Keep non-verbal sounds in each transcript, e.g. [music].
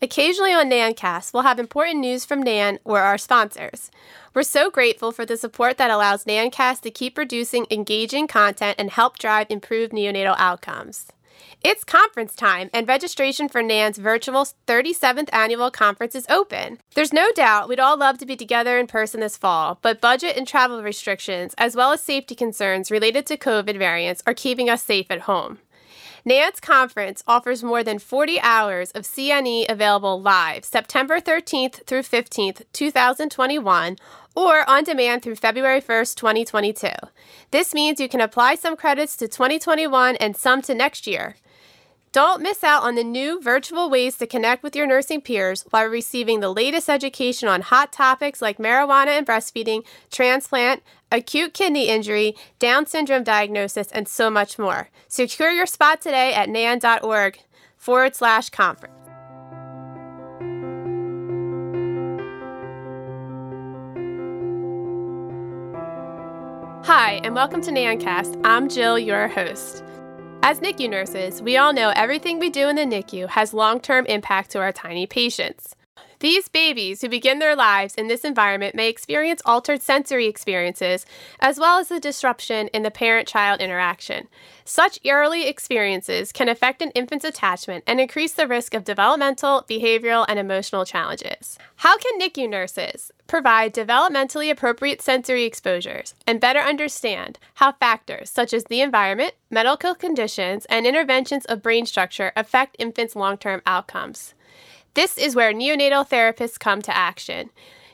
Occasionally on NANNcast, we'll have important news from NANN or our sponsors. We're so grateful for the support that allows NANNcast to keep producing engaging content and help drive improved neonatal outcomes. It's conference time, and registration for NANN's virtual 37th annual conference is open. There's no doubt we'd all love to be together in person this fall, but budget and travel restrictions, as well as safety concerns related to COVID variants, are keeping us safe at home. NANN's conference offers more than 40 hours of CNE available live September 13th through 15th, 2021, or on demand through February 1st, 2022. This means you can apply some credits to 2021 and some to next year. Don't miss out on the new virtual ways to connect with your nursing peers while receiving the latest education on hot topics like marijuana and breastfeeding, transplant, acute kidney injury, Down syndrome diagnosis, and so much more. Secure your spot today at nann.org forward slash conference. Hi, and welcome to NANNcast. I'm Jill, your host. As NICU nurses, we all know everything we do in the NICU has long term impact to our tiny patients. These babies who begin their lives in this environment may experience altered sensory experiences, as well as the disruption in the parent child interaction. Such early experiences can affect an infant's attachment and increase the risk of developmental, behavioral, and emotional challenges. How can NICU nurses provide developmentally appropriate sensory exposures and better understand how factors such as the environment, medical conditions, and interventions of brain structure affect infants' long term outcomes? This is where neonatal therapists come to action.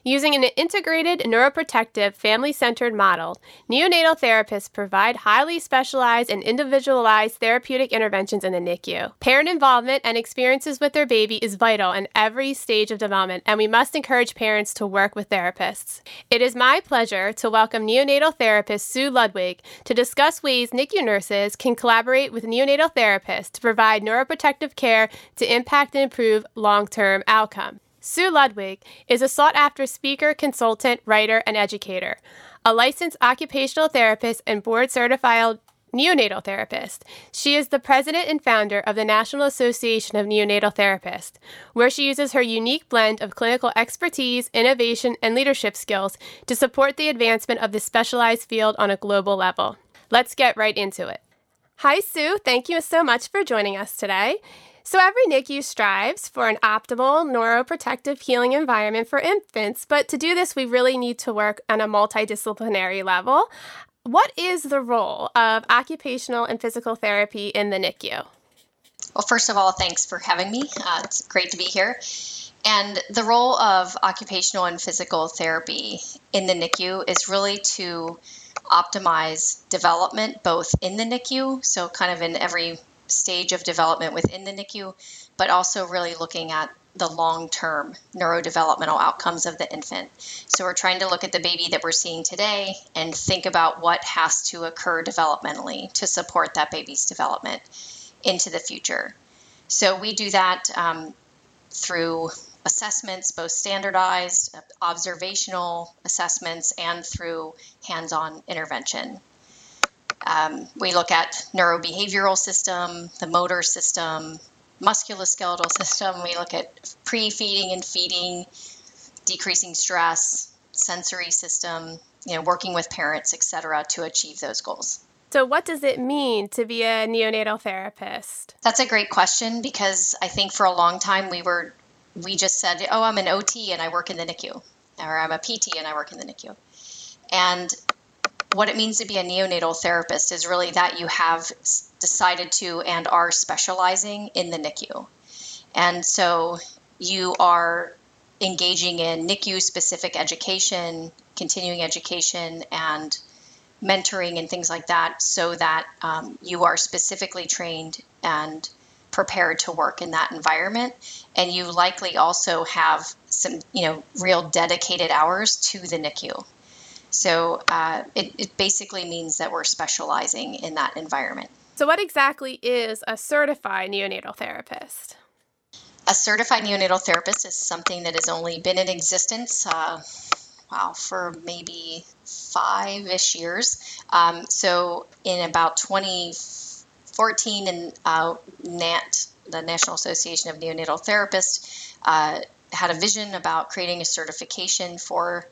Using an integrated neuroprotective family centered model, neonatal therapists provide highly specialized and individualized therapeutic interventions in the NICU. Parent involvement and experiences with their baby is vital in every stage of development, and we must encourage parents to work with therapists. It is my pleasure to welcome neonatal therapist Sue Ludwig to discuss ways NICU nurses can collaborate with neonatal therapists to provide neuroprotective care to impact and improve long term outcomes. Sue Ludwig is a sought after speaker, consultant, writer, and educator, a licensed occupational therapist and board certified neonatal therapist. She is the president and founder of the National Association of Neonatal Therapists, where she uses her unique blend of clinical expertise, innovation, and leadership skills to support the advancement of this specialized field on a global level. Let's get right into it. Hi, Sue. Thank you so much for joining us today. So, every NICU strives for an optimal neuroprotective healing environment for infants, but to do this, we really need to work on a multidisciplinary level. What is the role of occupational and physical therapy in the NICU? Well, first of all, thanks for having me. Uh, it's great to be here. And the role of occupational and physical therapy in the NICU is really to optimize development both in the NICU, so kind of in every stage of development within the NICU, but also really looking at the long term neurodevelopmental outcomes of the infant. So we're trying to look at the baby that we're seeing today and think about what has to occur developmentally to support that baby's development into the future. So we do that um, through assessments, both standardized, observational assessments, and through hands on intervention. Um, we look at neurobehavioral system, the motor system, musculoskeletal system. We look at pre-feeding and feeding, decreasing stress, sensory system, you know, working with parents, etc., to achieve those goals. So, what does it mean to be a neonatal therapist? That's a great question because I think for a long time we were, we just said, oh, I'm an OT and I work in the NICU, or I'm a PT and I work in the NICU. And what it means to be a neonatal therapist is really that you have decided to and are specializing in the NICU. And so you are engaging in NICU specific education, continuing education, and mentoring and things like that so that um, you are specifically trained and prepared to work in that environment and you likely also have some you know real dedicated hours to the nicu so uh, it, it basically means that we're specializing in that environment. So, what exactly is a certified neonatal therapist? A certified neonatal therapist is something that has only been in existence, uh, wow, for maybe five ish years. Um, so, in about 2014, and uh, NANT, the National Association of Neonatal Therapists, uh, had a vision about creating a certification for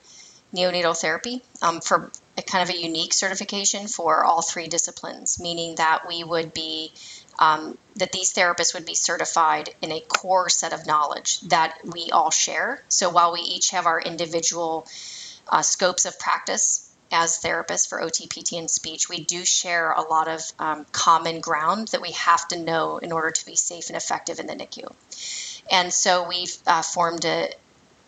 neonatal therapy um, for a kind of a unique certification for all three disciplines, meaning that we would be um, that these therapists would be certified in a core set of knowledge that we all share. So while we each have our individual uh, scopes of practice as therapists for OT, PT, and speech, we do share a lot of um, common ground that we have to know in order to be safe and effective in the NICU. And so we've uh, formed a,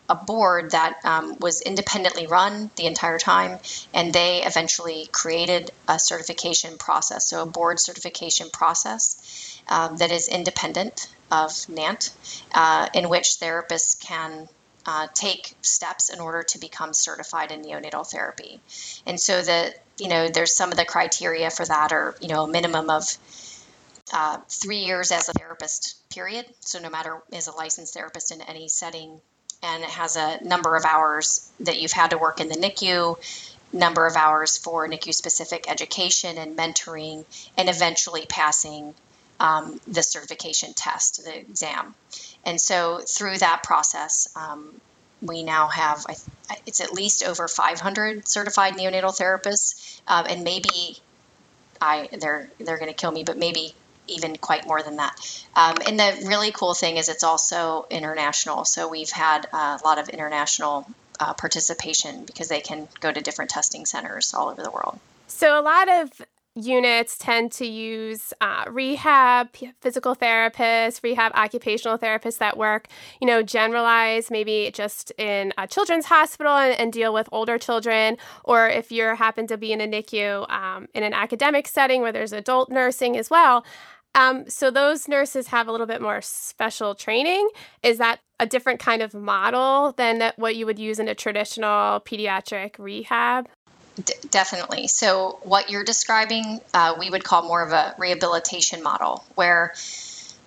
a board that um, was independently run the entire time, and they eventually created a certification process, so a board certification process um, that is independent of NANT, uh, in which therapists can uh, take steps in order to become certified in neonatal therapy. And so that you know, there's some of the criteria for that are you know a minimum of uh, three years as a therapist, period. So no matter as a licensed therapist in any setting, and it has a number of hours that you've had to work in the NICU, number of hours for NICU specific education and mentoring, and eventually passing um, the certification test, the exam. And so through that process, um, we now have it's at least over 500 certified neonatal therapists, um, and maybe I they're they're going to kill me, but maybe even quite more than that. Um, and the really cool thing is it's also international. So we've had a lot of international uh, participation because they can go to different testing centers all over the world. So a lot of units tend to use uh, rehab physical therapists rehab occupational therapists that work you know generalize maybe just in a children's hospital and, and deal with older children or if you happen to be in a nicu um, in an academic setting where there's adult nursing as well um, so those nurses have a little bit more special training. Is that a different kind of model than what you would use in a traditional pediatric rehab? D- definitely. So what you're describing, uh, we would call more of a rehabilitation model, where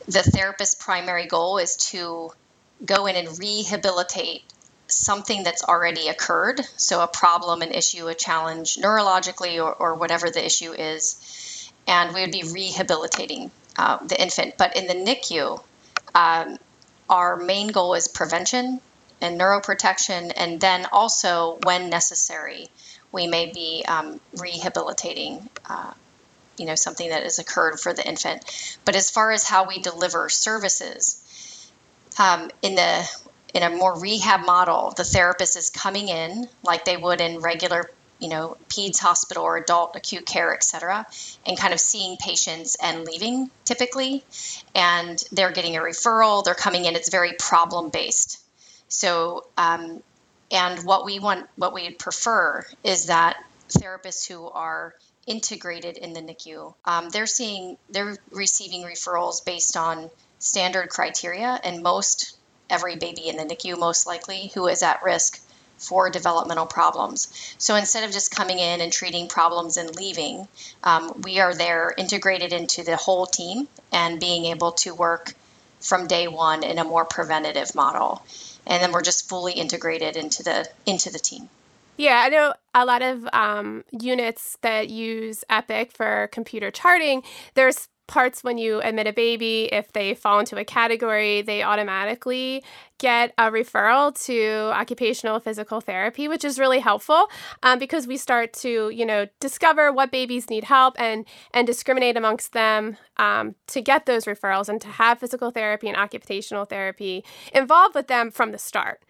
the therapist's primary goal is to go in and rehabilitate something that's already occurred. So a problem, an issue, a challenge neurologically, or, or whatever the issue is and we would be rehabilitating uh, the infant. But in the NICU, um, our main goal is prevention and neuroprotection, and then also, when necessary, we may be um, rehabilitating. Uh, you know something that has occurred for the infant but as far as how we deliver services um, in the in a more rehab model the therapist is coming in like they would in regular you know, peds hospital or adult acute care, et cetera, and kind of seeing patients and leaving typically. And they're getting a referral, they're coming in, it's very problem based. So, um, and what we want, what we'd prefer is that therapists who are integrated in the NICU, um, they're seeing, they're receiving referrals based on standard criteria, and most every baby in the NICU, most likely, who is at risk for developmental problems. So instead of just coming in and treating problems and leaving, um, we are there integrated into the whole team and being able to work from day one in a more preventative model. And then we're just fully integrated into the into the team. Yeah, I know a lot of um, units that use Epic for computer charting. There's parts when you admit a baby, if they fall into a category, they automatically get a referral to occupational physical therapy, which is really helpful um, because we start to, you know, discover what babies need help and and discriminate amongst them um, to get those referrals and to have physical therapy and occupational therapy involved with them from the start.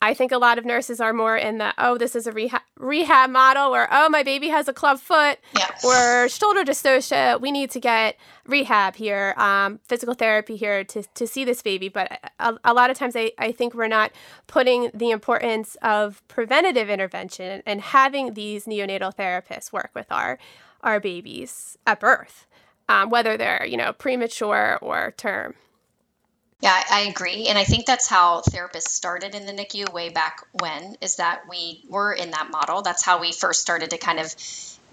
I think a lot of nurses are more in the oh this is a rehab rehab model or oh my baby has a club foot or shoulder dystocia. We need to get rehab here um, physical therapy here to, to see this baby. But a, a, lot of times I, I think we're not putting the importance of preventative intervention and having these neonatal therapists work with our our babies at birth um, whether they're you know premature or term. Yeah, I agree. And I think that's how therapists started in the NICU way back when, is that we were in that model. That's how we first started to kind of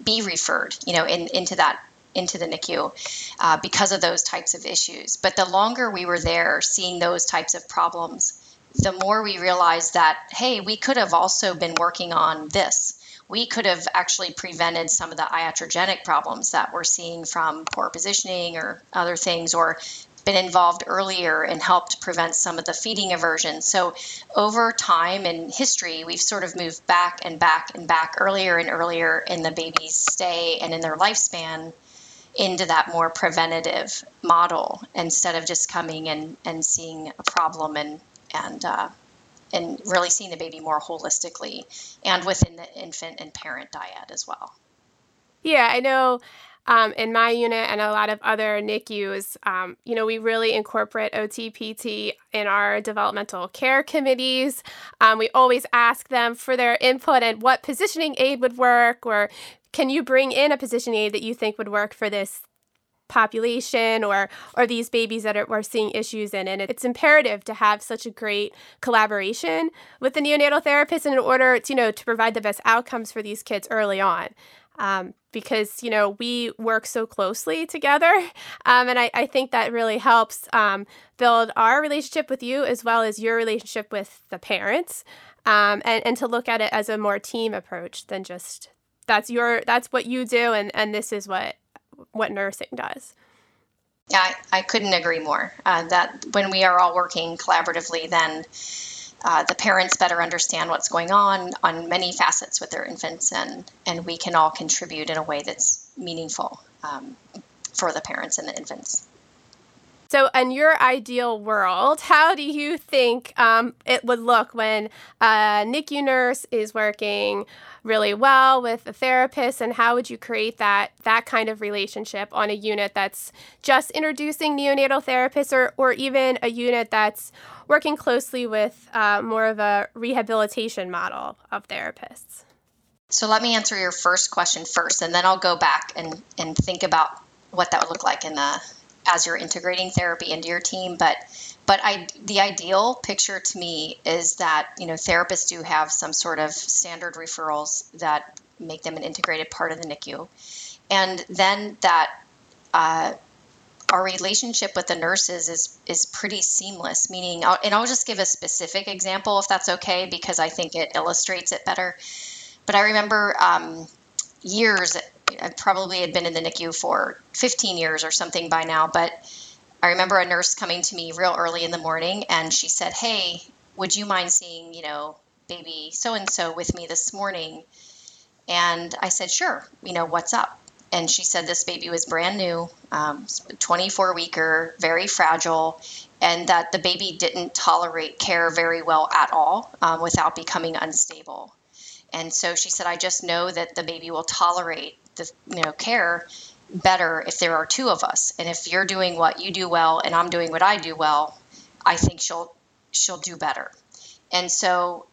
be referred, you know, in, into that into the NICU uh, because of those types of issues. But the longer we were there seeing those types of problems, the more we realized that, hey, we could have also been working on this. We could have actually prevented some of the iatrogenic problems that we're seeing from poor positioning or other things, or been involved earlier and helped prevent some of the feeding aversion. So, over time in history, we've sort of moved back and back and back earlier and earlier in the baby's stay and in their lifespan into that more preventative model instead of just coming and, and seeing a problem and and uh, and really seeing the baby more holistically and within the infant and parent dyad as well. Yeah, I know um, in my unit and a lot of other NICUs, um, you know, we really incorporate OTPT in our developmental care committees. Um, we always ask them for their input and what positioning aid would work, or can you bring in a positioning aid that you think would work for this population or or these babies that are, we're seeing issues in and it's imperative to have such a great collaboration with the neonatal therapist in order to, you know to provide the best outcomes for these kids early on um, because you know we work so closely together. Um, and I, I, think that really helps um, build our relationship with you as well as your relationship with the parents um, and, and to look at it as a more team approach than just that's your that's what you do and, and this is what what nursing does. Yeah i, I couldn't agree more. Uh, that when we are all working collaboratively then uh, the parents better understand what's going on on many facets with their infants, and, and we can all contribute in a way that's meaningful um, for the parents and the infants. So, in your ideal world, how do you think um, it would look when a NICU nurse is working really well with a therapist, and how would you create that that kind of relationship on a unit that's just introducing neonatal therapists, or or even a unit that's working closely with uh, more of a rehabilitation model of therapists? So, let me answer your first question first, and then I'll go back and and think about what that would look like in the as you're integrating therapy into your team but but I, the ideal picture to me is that you know therapists do have some sort of standard referrals that make them an integrated part of the NICU, and then that uh, our relationship with the nurses is is pretty seamless. Meaning, and I'll just give a specific example if that's okay because I think it illustrates it better. But I remember um, years I probably had been in the NICU for 15 years or something by now, but I remember a nurse coming to me real early in the morning and she said, Hey, would you mind seeing, you know, baby so and so with me this morning? And I said, Sure, you know, what's up? And she said this baby was brand new, um, 24 weeker, very fragile, and that the baby didn't tolerate care very well at all um, without becoming unstable. And so she said, I just know that the baby will tolerate the you know care better if there are two of us. And if you're doing what you do well and I'm doing what I do well, I think she'll she'll do better. And so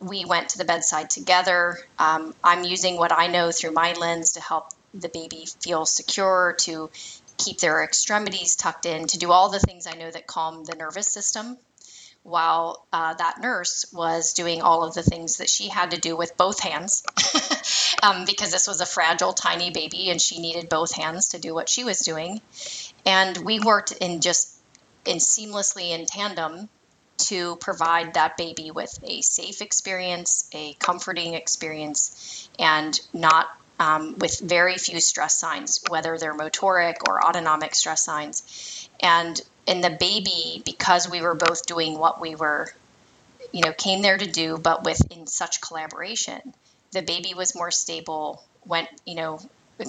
we went to the bedside together. Um, I'm using what I know through my lens to help the baby feel secure, to keep their extremities tucked in, to do all the things I know that calm the nervous system while uh, that nurse was doing all of the things that she had to do with both hands [laughs] um, because this was a fragile, tiny baby and she needed both hands to do what she was doing. And we worked in just in seamlessly in tandem to provide that baby with a safe experience, a comforting experience, and not um, with very few stress signs, whether they're motoric or autonomic stress signs. And in the baby because we were both doing what we were you know came there to do but with in such collaboration the baby was more stable went you know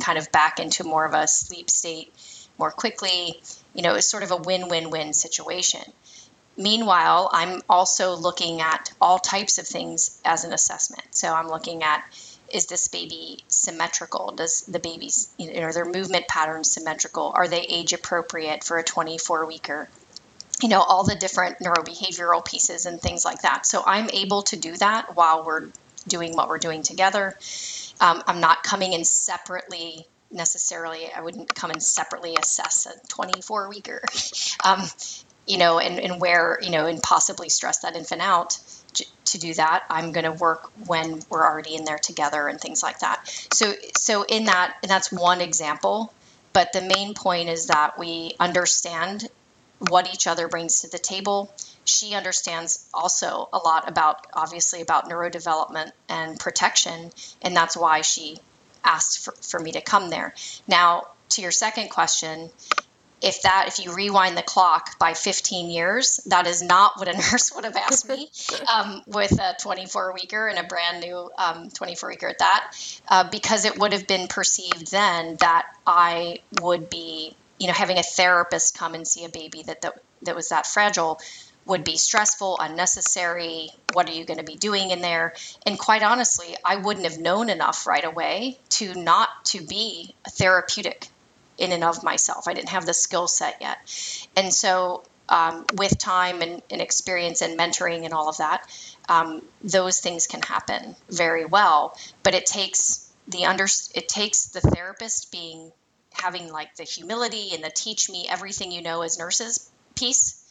kind of back into more of a sleep state more quickly. You know it's sort of a win-win-win situation. Meanwhile i'm also looking at all types of things as an assessment. So i'm looking at is this baby symmetrical? Does the baby's, you know, are their movement patterns symmetrical? Are they age appropriate for a 24 weeker? You know, all the different neurobehavioral pieces and things like that. So I'm able to do that while we're doing what we're doing together. Um, I'm not coming in separately necessarily. I wouldn't come and separately assess a 24 weeker, [laughs] um, you know, and, and where, you know, and possibly stress that infant out to do that i'm going to work when we're already in there together and things like that. So so in that and that's one example but the main point is that we understand what each other brings to the table. She understands also a lot about obviously about neurodevelopment and protection and that's why she asked for, for me to come there. Now to your second question if that if you rewind the clock by 15 years that is not what a [laughs] nurse would have asked me um, with a 24 weeker and a brand new um, 24 weeker at that uh, because it would have been perceived then that i would be you know having a therapist come and see a baby that that, that was that fragile would be stressful, unnecessary. What are you going to be doing in there? And quite honestly, I wouldn't have known enough right away to not to be therapeutic in and of myself. I didn't have the skill set yet. And so um, with time and, and, experience and mentoring and all of that, um, those things can happen very well. But it takes the under it takes the therapist being having like the humility and the teach me everything you know as nurses piece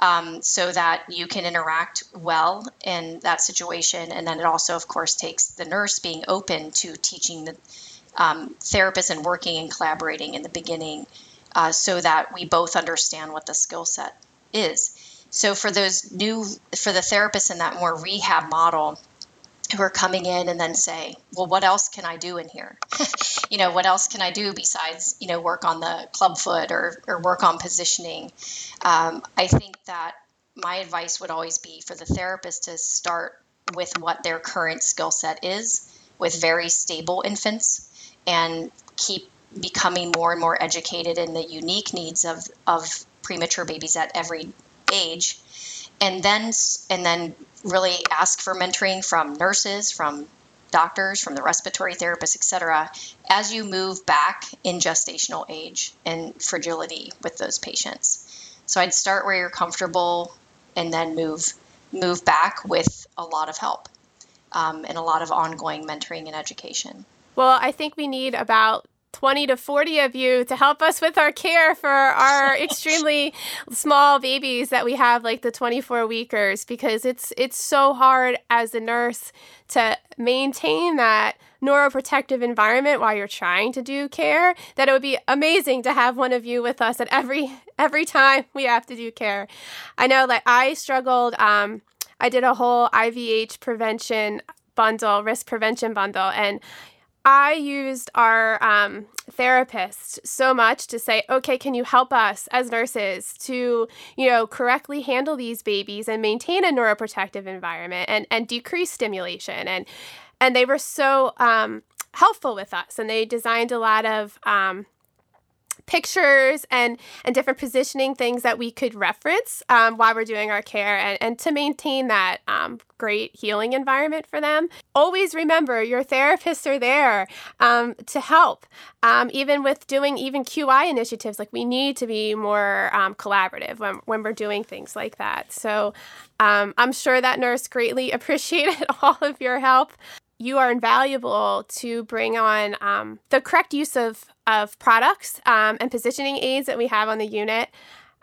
um, so that you can interact well in that situation. And then it also, of course, takes the nurse being open to teaching the um, therapist and working and collaborating in the beginning uh, so that we both understand what the skill set is. So for those new, for the therapists in that more rehab model, who are coming in and then say, well, what else can I do in here? [laughs] you know, what else can I do besides, you know, work on the club foot or, or work on positioning? Um, I think that my advice would always be for the therapist to start with what their current skill set is with very stable infants and keep becoming more and more educated in the unique needs of, of premature babies at every age and then and then really ask for mentoring from nurses, from doctors, from the respiratory therapists, etc., as you move back in gestational age and fragility with those patients. So I'd start where you're comfortable and then move move back with a lot of help um, and a lot of ongoing mentoring and education. Well, I think we need about 20 to 40 of you to help us with our care for our [laughs] extremely small babies that we have like the 24 weekers because it's it's so hard as a nurse to maintain that neuroprotective environment while you're trying to do care that it would be amazing to have one of you with us at every every time we have to do care. I know that i struggled um, i did a whole ivh prevention bundle risk prevention bundle and I used our um, therapist so much to say, okay, can you help us as nurses to, you know, correctly handle these babies and maintain a neuroprotective environment and, and decrease stimulation. And, and they were so um, helpful with us. And they designed a lot of um, pictures and and different positioning things that we could reference um, while we're doing our care and, and to maintain that um, great healing environment for them. Always remember your therapists are there um, to help um, even with doing even qi initiatives like we need to be more um, collaborative when, when we're doing things like that. So um, i'm sure that nurse greatly [laughs] appreciated all of your help. You are invaluable to bring on um, the correct use of, of products um, and positioning aids that we have on the unit.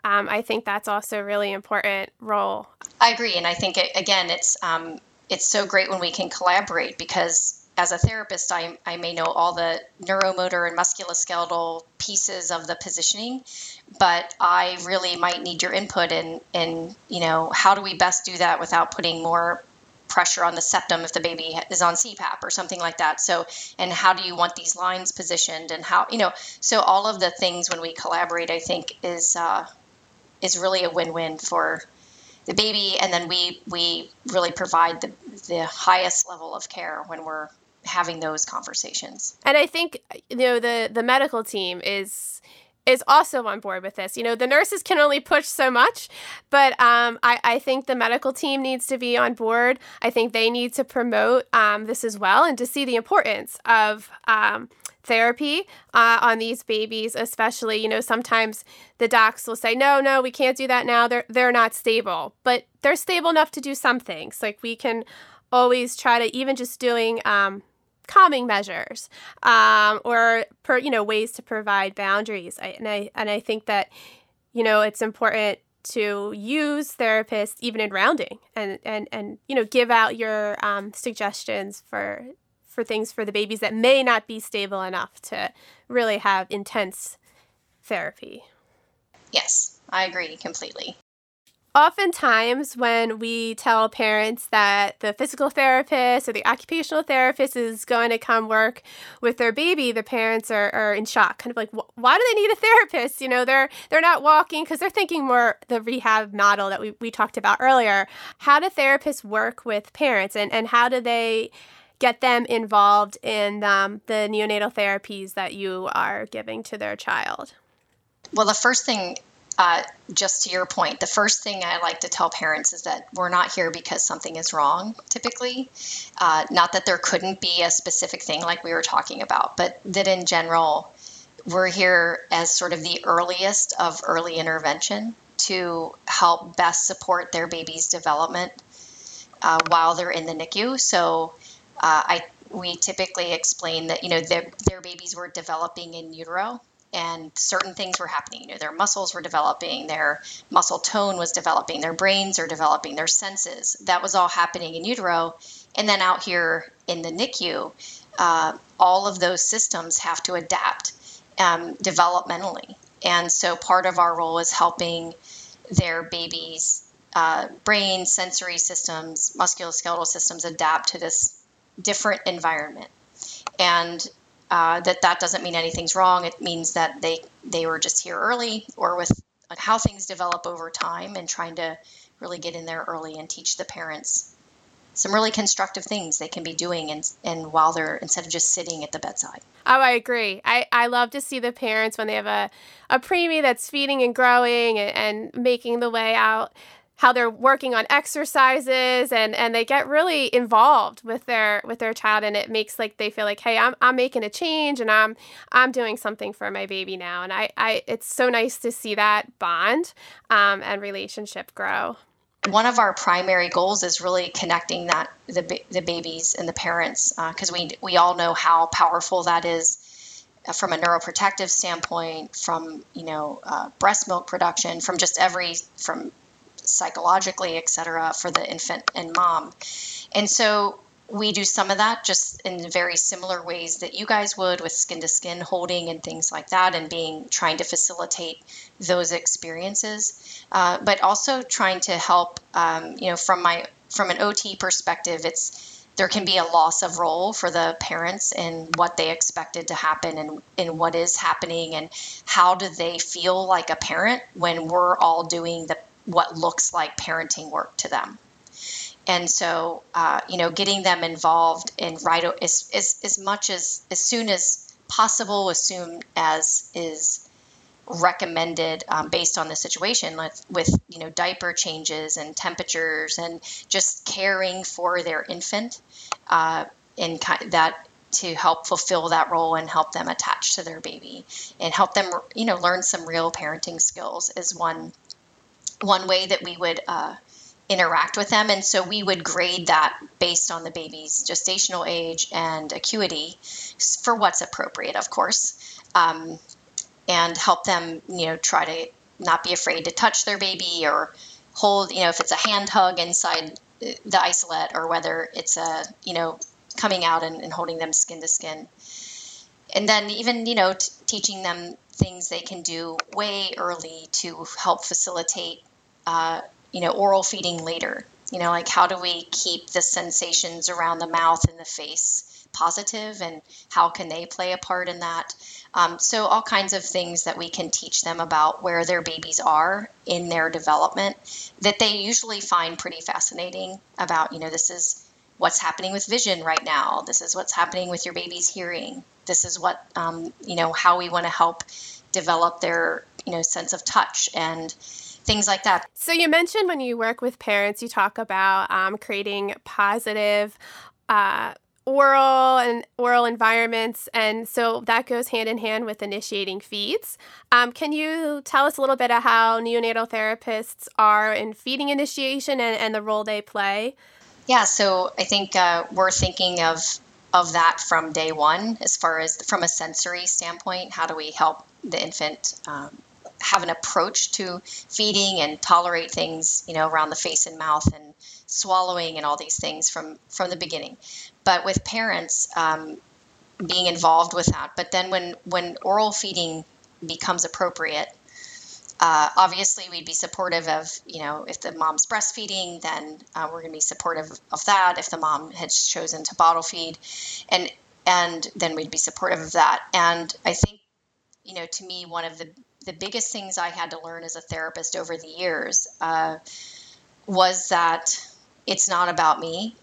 Um, I think that's also a really important role. I agree, and I think it, again, it's um, it's so great when we can collaborate because as a therapist, I, I may know all the neuromotor and musculoskeletal pieces of the positioning, but I really might need your input in in you know how do we best do that without putting more pressure on the septum if the baby is on CPAP or something like that. So, and how do you want these lines positioned and how, you know, so all of the things when we collaborate, I think is, uh, is really a win-win for the baby. And then we, we really provide the, the highest level of care when we're having those conversations. And I think, you know, the, the medical team is, is also on board with this. You know, the nurses can only push so much, but um, I, I think the medical team needs to be on board. I think they need to promote um, this as well and to see the importance of um, therapy uh, on these babies, especially. You know, sometimes the docs will say, no, no, we can't do that now. They're, they're not stable, but they're stable enough to do some things. Like we can always try to, even just doing, um, calming measures um, or per, you know ways to provide boundaries. I, and I and I think that you know it's important to use therapists even in rounding and and and you know give out your um, suggestions for for things for the babies that may not be stable enough to really have intense therapy. Yes i agree completely oftentimes when we tell parents that the physical therapist or the occupational therapist is going to come work with their baby the parents are, are in shock kind of like why do they need a therapist? You know they're they're not walking because they're thinking more the rehab model that we, we talked about earlier. How do therapists work with parents and, and how do they get them involved in um, the neonatal therapies that you are giving to their child? Well the first thing uh, just to your point, the first thing I like to tell parents is that we're not here because something is wrong, typically. Uh, not that there couldn't be a specific thing like we were talking about, but that in general, we're here as sort of the earliest of early intervention to help best support their baby's development uh, while they're in the NICU. So uh, I we typically explain that you know their, their babies were developing in utero and certain things were happening. You know, their muscles were developing, their muscle tone was developing, their brains are developing, their senses. That was all happening in utero. And then out here in the NICU, uh, all of those systems have to adapt um, developmentally. And so part of our role is helping their babies' uh, brain, sensory systems, musculoskeletal systems adapt to this different environment. And uh, that that doesn't mean anything's wrong. It means that they they were just here early, or with how things develop over time, and trying to really get in there early and teach the parents some really constructive things they can be doing and, and while they're instead of just sitting at the bedside. Oh, I agree. I, I love to see the parents when they have a, a preemie that's feeding and growing and, and making the way out how they're working on exercises and and they get really involved with their with their child and it makes like they feel like hey I'm, I'm making a change and I'm I'm doing something for my baby now. And I, I it's so nice to see that bond um, and relationship grow. One of our primary goals is really connecting that the, the babies and the parents because uh, we we all know how powerful that is uh, from a neuroprotective standpoint from you know uh, breast milk production from just every from psychologically, et cetera, for the infant and mom. And so we do some of that just in very similar ways that you guys would with skin to skin holding and things like that and being trying to facilitate those experiences uh, but also trying to help um, you know from my from an ot perspective it's there can be a loss of role for the parents in what they expected to happen and in what is happening and how do they feel like a parent when we're all doing the what looks like parenting work to them. And so, uh, you know, getting them involved in right as, as, as much as as soon as possible, as soon as is recommended um, based on the situation with, with, you know diaper changes and temperatures and just caring for their infant uh, in that to help fulfill that role and help them attach to their baby and help them you know learn some real parenting skills is one one way that we would uh, interact with them. And so we would grade that based on the baby's gestational age and acuity for what's appropriate, of course, um, and help them, you know, try to not be afraid to touch their baby or hold, you know, if it's a hand hug inside the isolette or whether it's a, you know, coming out and, and holding them skin to skin. And then even, you know, t- teaching them things they can do way early to help facilitate uh, you know, oral feeding later. You know, like how do we keep the sensations around the mouth and the face positive, and how can they play a part in that? Um, so, all kinds of things that we can teach them about where their babies are in their development that they usually find pretty fascinating. About, you know, this is what's happening with vision right now. This is what's happening with your baby's hearing. This is what, um, you know, how we want to help develop their, you know, sense of touch and things like that. So, you mentioned when you work with parents, you talk about um, creating positive. Uh, oral and oral environments and so that goes hand in hand with initiating feeds um, can you tell us a little bit of how neonatal therapists are in feeding initiation and, and the role they play yeah so i think uh, we're thinking of of that from day one as far as from a sensory standpoint how do we help the infant um, have an approach to feeding and tolerate things, you know, around the face and mouth and swallowing and all these things from from the beginning. But with parents um, being involved with that, but then when when oral feeding becomes appropriate, uh, obviously, we'd be supportive of, you know, if the mom's breastfeeding, then uh, we're going to be supportive of that. If the mom has chosen to bottle feed, and and then we'd be supportive of that. And I think, you know, to me, one of the the biggest things I had to learn as a therapist over the years uh, was that it's not about me.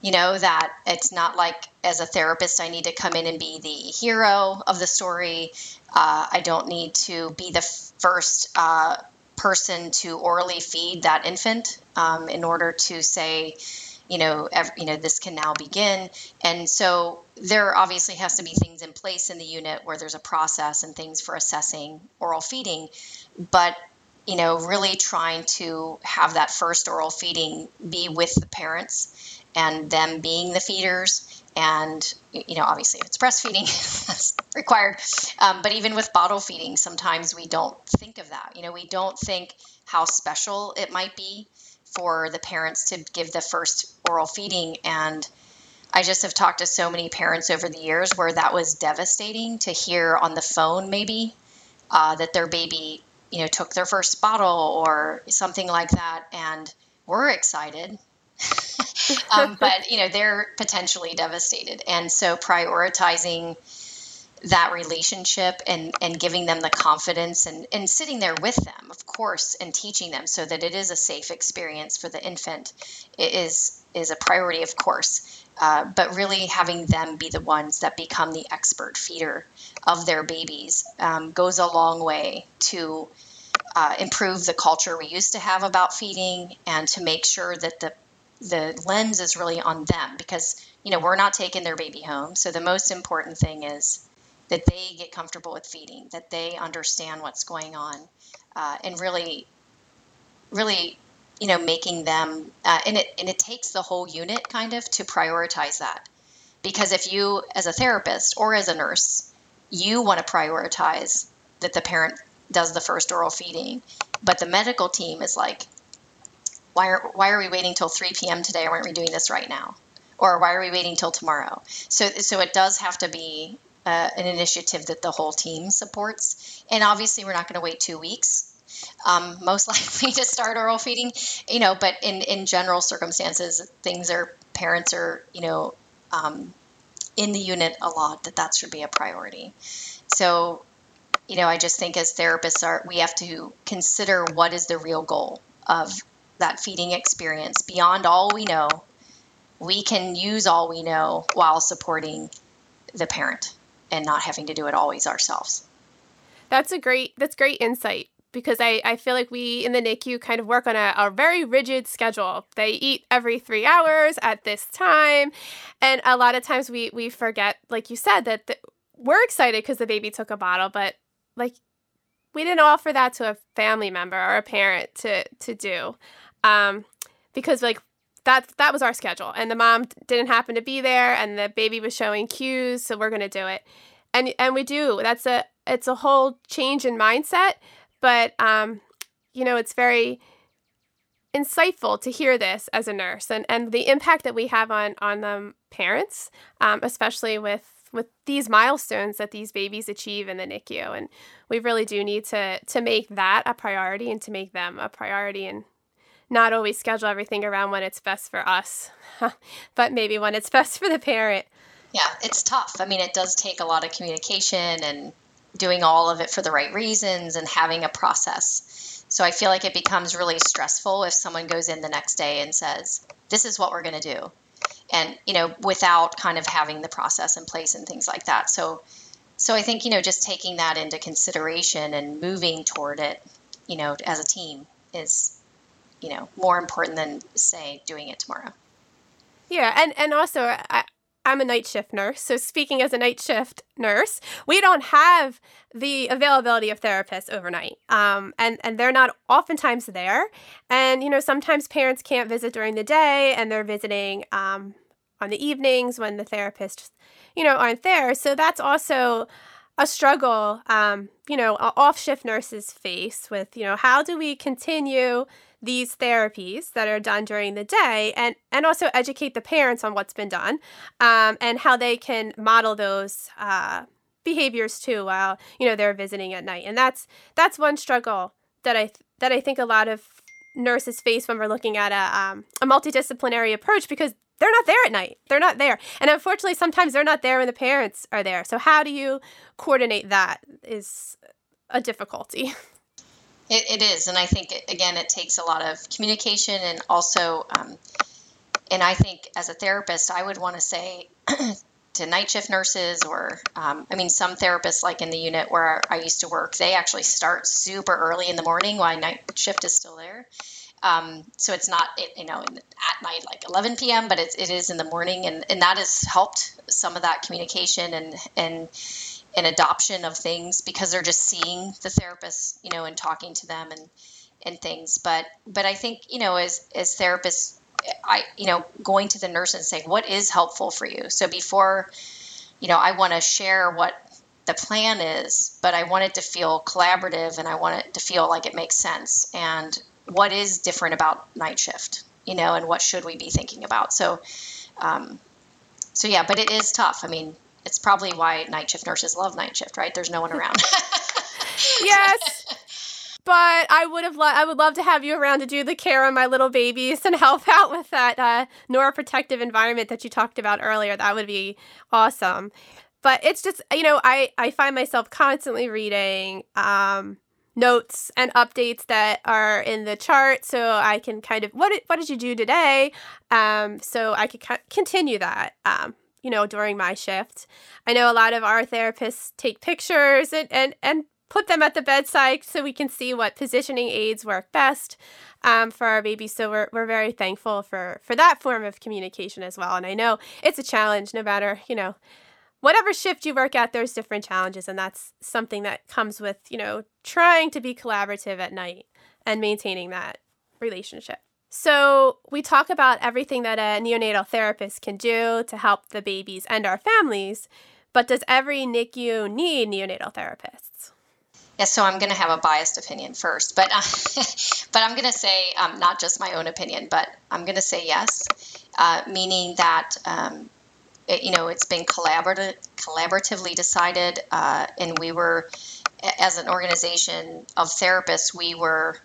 You know, that it's not like as a therapist, I need to come in and be the hero of the story. Uh, I don't need to be the first uh, person to orally feed that infant um, in order to say, you know, you know, this can now begin. And so there obviously has to be things in place in the unit where there's a process and things for assessing oral feeding, but you know, really trying to have that first oral feeding be with the parents and them being the feeders and you know obviously if it's breastfeeding [laughs] that's required. Um, but even with bottle feeding sometimes we don't think of that. You know we don't think how special it might be for the parents to give the first oral feeding. And i just have talked to so many parents over the years where that was devastating to hear on the phone maybe uh, that their baby you know took their first bottle or something like that and we're excited. [laughs] Um, but you know they're potentially devastated. And so prioritizing that relationship and and giving them the confidence and and sitting there with them of course and teaching them so that it is a safe experience for the infant. Is is a priority of course uh, but really having them be the ones that become the expert feeder of their babies um, goes a long way to uh, improve the culture we used to have about feeding and to make sure that the the lens is really on them because you know we're not taking their baby home. So the most important thing is that they get comfortable with feeding that they understand what's going on uh, and really really you know making them uh, and it and it takes the whole unit kind of to prioritize that because if you as a therapist or as a nurse you want to prioritize that the parent does the first oral feeding but the medical team is like why are why are we waiting till 3 p.m. today? Why aren't we doing this right now? Or why are we waiting till tomorrow? So so it does have to be uh, an initiative that the whole team supports. And obviously, we're not going to wait two weeks. Um, most [laughs] likely to start oral feeding, you know. But in in general circumstances, things are parents are you know um, in the unit a lot. That that should be a priority. So you know, I just think as therapists are, we have to consider what is the real goal of that feeding experience beyond all we know. We can use all we know while supporting the parent and not having to do it always ourselves. That's a great that's great insight because I, I feel like we in the NICU kind of work on a, a very rigid schedule. They eat every three hours at this time. And a lot of times we, we forget, like you said, that the, we're excited because the baby took a bottle, but like we didn't offer that to a family member or a parent to, to do um, because like that that was our schedule, and the mom didn't happen to be there, and the baby was showing cues, so we're gonna do it, and and we do. That's a it's a whole change in mindset, but um, you know, it's very insightful to hear this as a nurse and, and the impact that we have on on the parents, um, especially with with these milestones that these babies achieve in the NICU. And we really do need to to make that a priority and to make them a priority and not always schedule everything around when it's best for us, [laughs] but maybe when it's [laughs] best for the parent. Yeah, it's tough. I mean, it does take a lot of communication and doing all of it for the right reasons and having a process. So I feel like it becomes really stressful if someone goes in the next day and says, "This is what we're going to do." And, you know, without kind of having the process in place and things like that. So so I think, you know, just taking that into consideration and moving toward it, you know, as a team is you know more important than say doing it tomorrow yeah and and also I, I'm a night shift nurse. So, speaking as a night shift nurse, we don't have the availability of therapists overnight. Um, and, and they're not oftentimes there. And, you know, sometimes parents can't visit during the day and they're visiting um, on the evenings when the therapists, you know, aren't there. So, that's also a struggle, um, you know, off shift nurses face with, you know, how do we continue these therapies that are done during the day and and also educate the parents on what's been done um, and how they can model those uh, behaviors too while you know they're visiting at night. And that's that's one struggle that i that i think a lot of nurses face when we're looking at a, um, a multidisciplinary approach because they're not there at night. They're not there. And unfortunately sometimes they're not there when the parents are there. So how do you coordinate that is a difficulty [laughs] it, it is and i think again it takes a lot of communication and also um, and i think as a therapist i would want to say [clears throat] to night shift nurses or um, i mean some therapists like in the unit where i used to work they actually start super early in the morning while night shift is still there. Um, so it's not you know at night like 11 p.m but it's, it is in the morning and, and that has helped some of that communication and and and adoption of things because they're just seeing the therapist you know and talking to them and and things but but i think you know as as therapists I, you know, going to the nurse and saying, what is helpful for you? So before, you know, I want to share what the plan is, but I want it to feel collaborative and I want it to feel like it makes sense. And what is different about night shift, you know, and what should we be thinking about? So, um, so yeah, but it is tough. I mean, it's probably why night shift nurses love night shift, right? There's no one around. [laughs] yes but I would have lo- I would love to have you around to do the care on my little babies and help [laughs] out with that uh, neuroprotective environment that you talked about earlier. That would be awesome. But it's just you know I I find myself constantly reading um, notes and updates that are in the chart, so I can kind of what did, what did you do today, um, so I could continue that. Um, you know, during my shift. I know a lot of our therapists take pictures and, and, and put them at the bedside so we can see what positioning aids work best um, for our babies. So we're, we're very thankful for, for that form of communication as well. And I know it's a challenge no matter, you know, whatever shift you work at, there's different challenges. And that's something that comes with, you know, trying to be collaborative at night and maintaining that relationship. So, we talk about everything that a neonatal therapist can do to help the babies and our families, but does every NICU need neonatal therapists? Yeah, so I'm going to have a biased opinion first, but uh, [laughs] but I'm going to say um, not just my own opinion, but I'm going to say yes, uh, meaning that um, it, you know it's been collaborative, collaboratively decided, uh, and we were as an organization of therapists, we were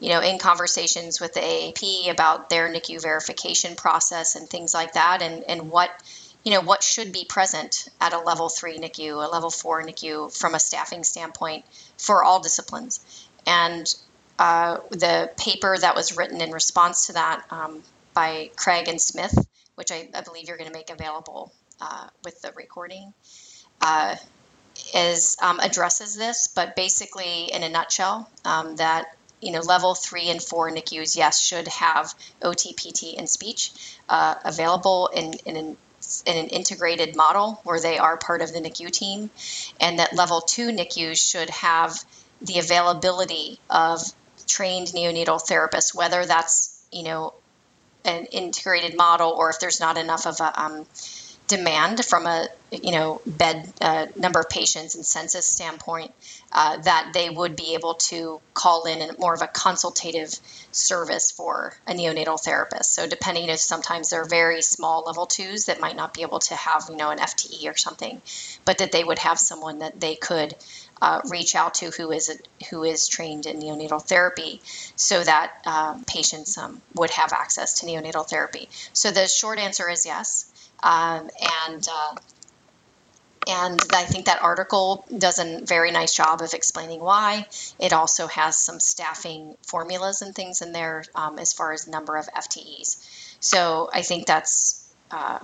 you know in conversations with the AAP about their NICU verification process and things like that, and and what you know what should be present at a level three NICU, a level four NICU from a staffing standpoint for all disciplines. And uh, the paper that was written in response to that um, by Craig and Smith, which I, I believe you're going to make available uh, with the recording, uh, is um, addresses this, but basically in a nutshell, um, that you know level three and four NICUs, yes, should have OTPT and speech uh, available in, in an in an integrated model where they are part of the NICU team, and that level two NICUs should have the availability of trained neonatal therapists, whether that's you know an integrated model or if there's not enough of a um, demand from a you know bed uh, number of patients and census standpoint uh, that they would be able to call in and more of a consultative service for a neonatal therapist so depending if sometimes they're very small level twos that might not be able to have you know an fte or something but that they would have someone that they could uh, reach out to who is a, who is trained in neonatal therapy, so that um, patients um, would have access to neonatal therapy. So the short answer is yes. Um, and uh, and I think that article does a very nice job of explaining why. It also has some staffing formulas and things in there um, as far as number of FTEs. So I think that's uh,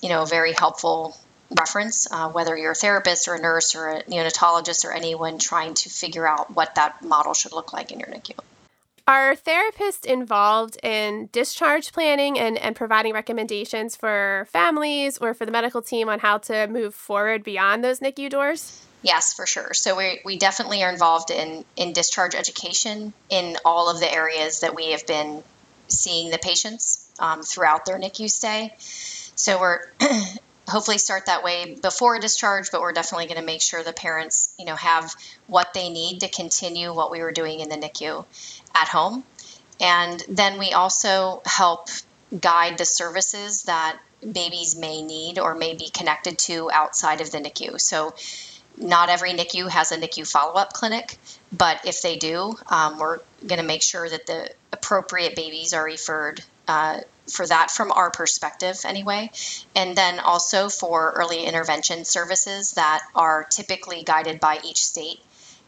you know a very helpful reference, uh, whether you're a therapist or a nurse or a neonatologist or anyone trying to figure out what that model should look like in your NICU. Are therapists involved in discharge planning and, and providing recommendations for families or for the medical team on how to move forward beyond those NICU doors? Yes, for sure. So we, we definitely are involved in, in discharge education in all of the areas that we have been seeing the patients um, throughout their NICU stay. So we're [clears throat] hopefully start that way before discharge, but we're definitely going to make sure the parents, you know, have what they need to continue what we were doing in the NICU at home. And then we also help guide the services that babies may need or may be connected to outside of the NICU. So, not every NICU has a NICU follow up clinic, but if they do, um, we're going to make sure that the appropriate babies are referred uh, for that from our perspective, anyway. And then also for early intervention services that are typically guided by each state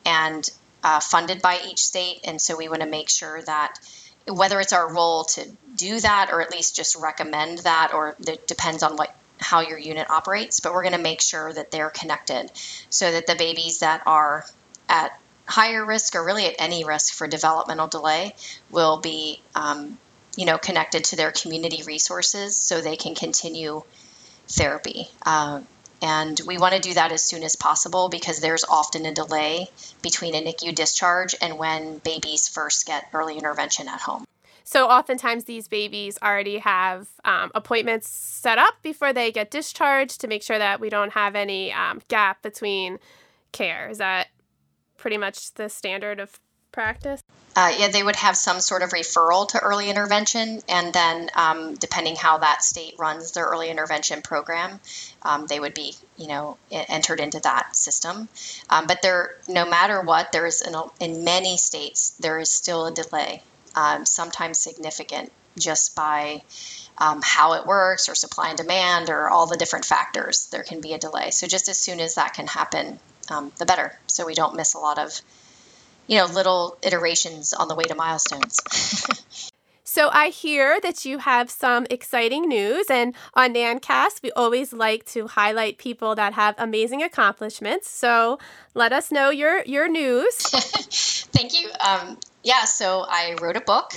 and uh, funded by each state. And so we want to make sure that whether it's our role to do that or at least just recommend that, or it depends on what how your unit operates, but we're going to make sure that they're connected so that the babies that are at higher risk or really at any risk for developmental delay will be um, you know connected to their community resources so they can continue therapy um, and we want to do that as soon as possible because there's often a delay between a nicu discharge and when babies first get early intervention at home so oftentimes these babies already have um, appointments set up before they get discharged to make sure that we don't have any um, gap between care. Is that pretty much the standard of practice? Uh, yeah, they would have some sort of referral to early intervention, and then um, depending how that state runs their early intervention program, um, they would be, you know, entered into that system. Um, but there, no matter what, there is in, in many states there is still a delay um, sometimes significant just by um, how it works or supply and demand or all the different factors. There can be a delay. So just as soon as that can happen, um, the better. So we don't miss a lot of, you know, little iterations on the way to milestones. [laughs] So I hear that you have some exciting news, and on NANNcast, we always like to highlight people that have amazing accomplishments. So let us know your your news. [laughs] Thank you. Um, yeah, so I wrote a book.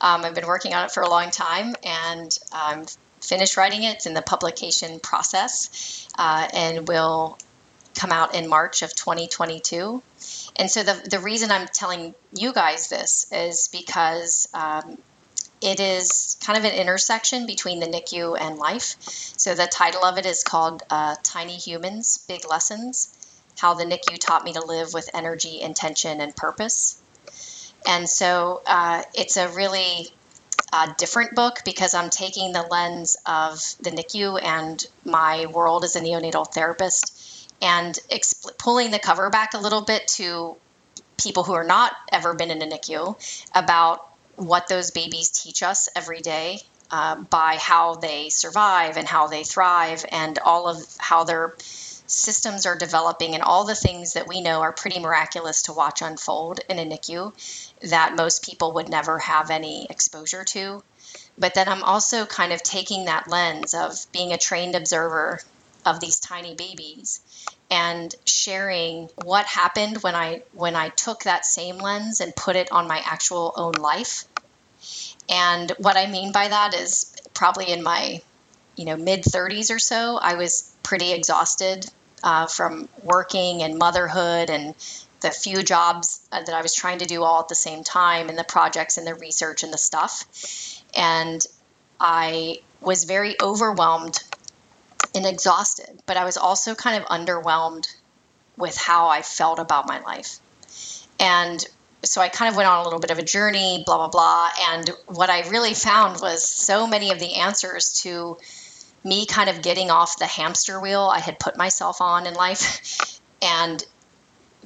Um, I've been working on it for a long time, and I'm finished writing it. It's in the publication process, uh, and will come out in March of 2022. And so the the reason I'm telling you guys this is because um, it is kind of an intersection between the NICU and life. So the title of it is called uh, Tiny Humans, Big Lessons How the NICU Taught Me to Live with Energy, Intention, and Purpose. And so uh, it's a really uh, different book because I'm taking the lens of the NICU and my world as a neonatal therapist and pulling the cover back a little bit to people who are not ever been in a NICU about what those babies teach us every day uh, by how they survive and how they thrive and all of how their systems are developing and all the things that we know are pretty miraculous to watch unfold in a NICU that most people would never have any exposure to. But then I'm also kind of taking that lens of being a trained observer of these tiny babies and sharing what happened when I when I took that same lens and put it on my actual own life. And what I mean by that is probably in my you know mid 30s or so, I was pretty exhausted uh, from working and motherhood and the few jobs uh, that I was trying to do all at the same time and the projects and the research and the stuff. And I was very overwhelmed and exhausted, but I was also kind of underwhelmed with how I felt about my life. And so I kind of went on a little bit of a journey, blah, blah, blah. And what I really found was so many of the answers to me kind of getting off the hamster wheel I had put myself on in life [laughs] and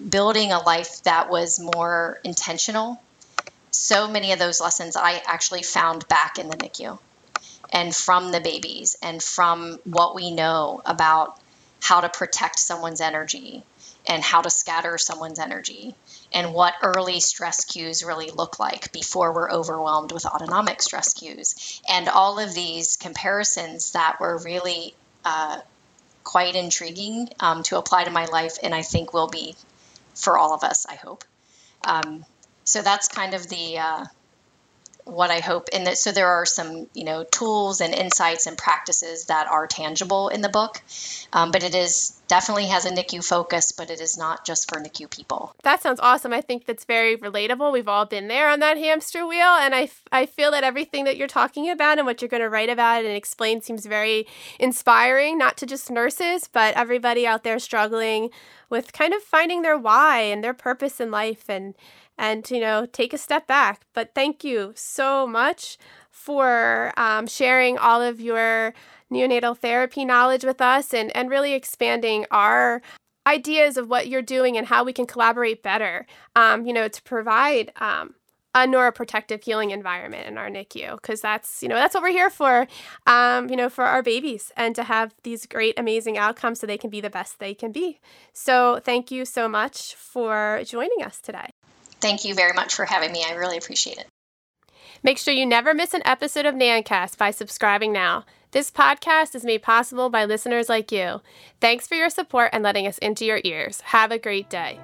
building a life that was more intentional. So many of those lessons I actually found back in the NICU and from the babies and from what we know about how to protect someone's energy and how to scatter someone's energy and what early stress cues really look like before we're overwhelmed with autonomic stress cues. And all of these comparisons that were really uh, quite intriguing um, to apply to my life, and I think will be for all of us, I hope. Um, so that's kind of the uh, what I hope. And that, so there are some, you know, tools and insights and practices that are tangible in the book. Um, but it is definitely has a NICU focus, but it is not just for NICU people. That sounds awesome. I think that's very relatable. We've all been there on that hamster wheel. And I, I feel that everything that you're talking about and what you're going to write about and explain seems very inspiring, not to just nurses, but everybody out there struggling with kind of finding their why and their purpose in life and and you know take a step back but thank you so much for um, sharing all of your neonatal therapy knowledge with us and, and really expanding our ideas of what you're doing and how we can collaborate better, um, you know, to provide um, a neuroprotective healing environment in our NICU because that's you know that's what we're here for, um, you know, for our babies and to have these great amazing outcomes so they can be the best they can be. So thank you so much for joining us today. Thank you very much for having me. I really appreciate it. Make sure you never miss an episode of NANNcast by subscribing now. This podcast is made possible by listeners like you. Thanks for your support and letting us into your ears. Have a great day.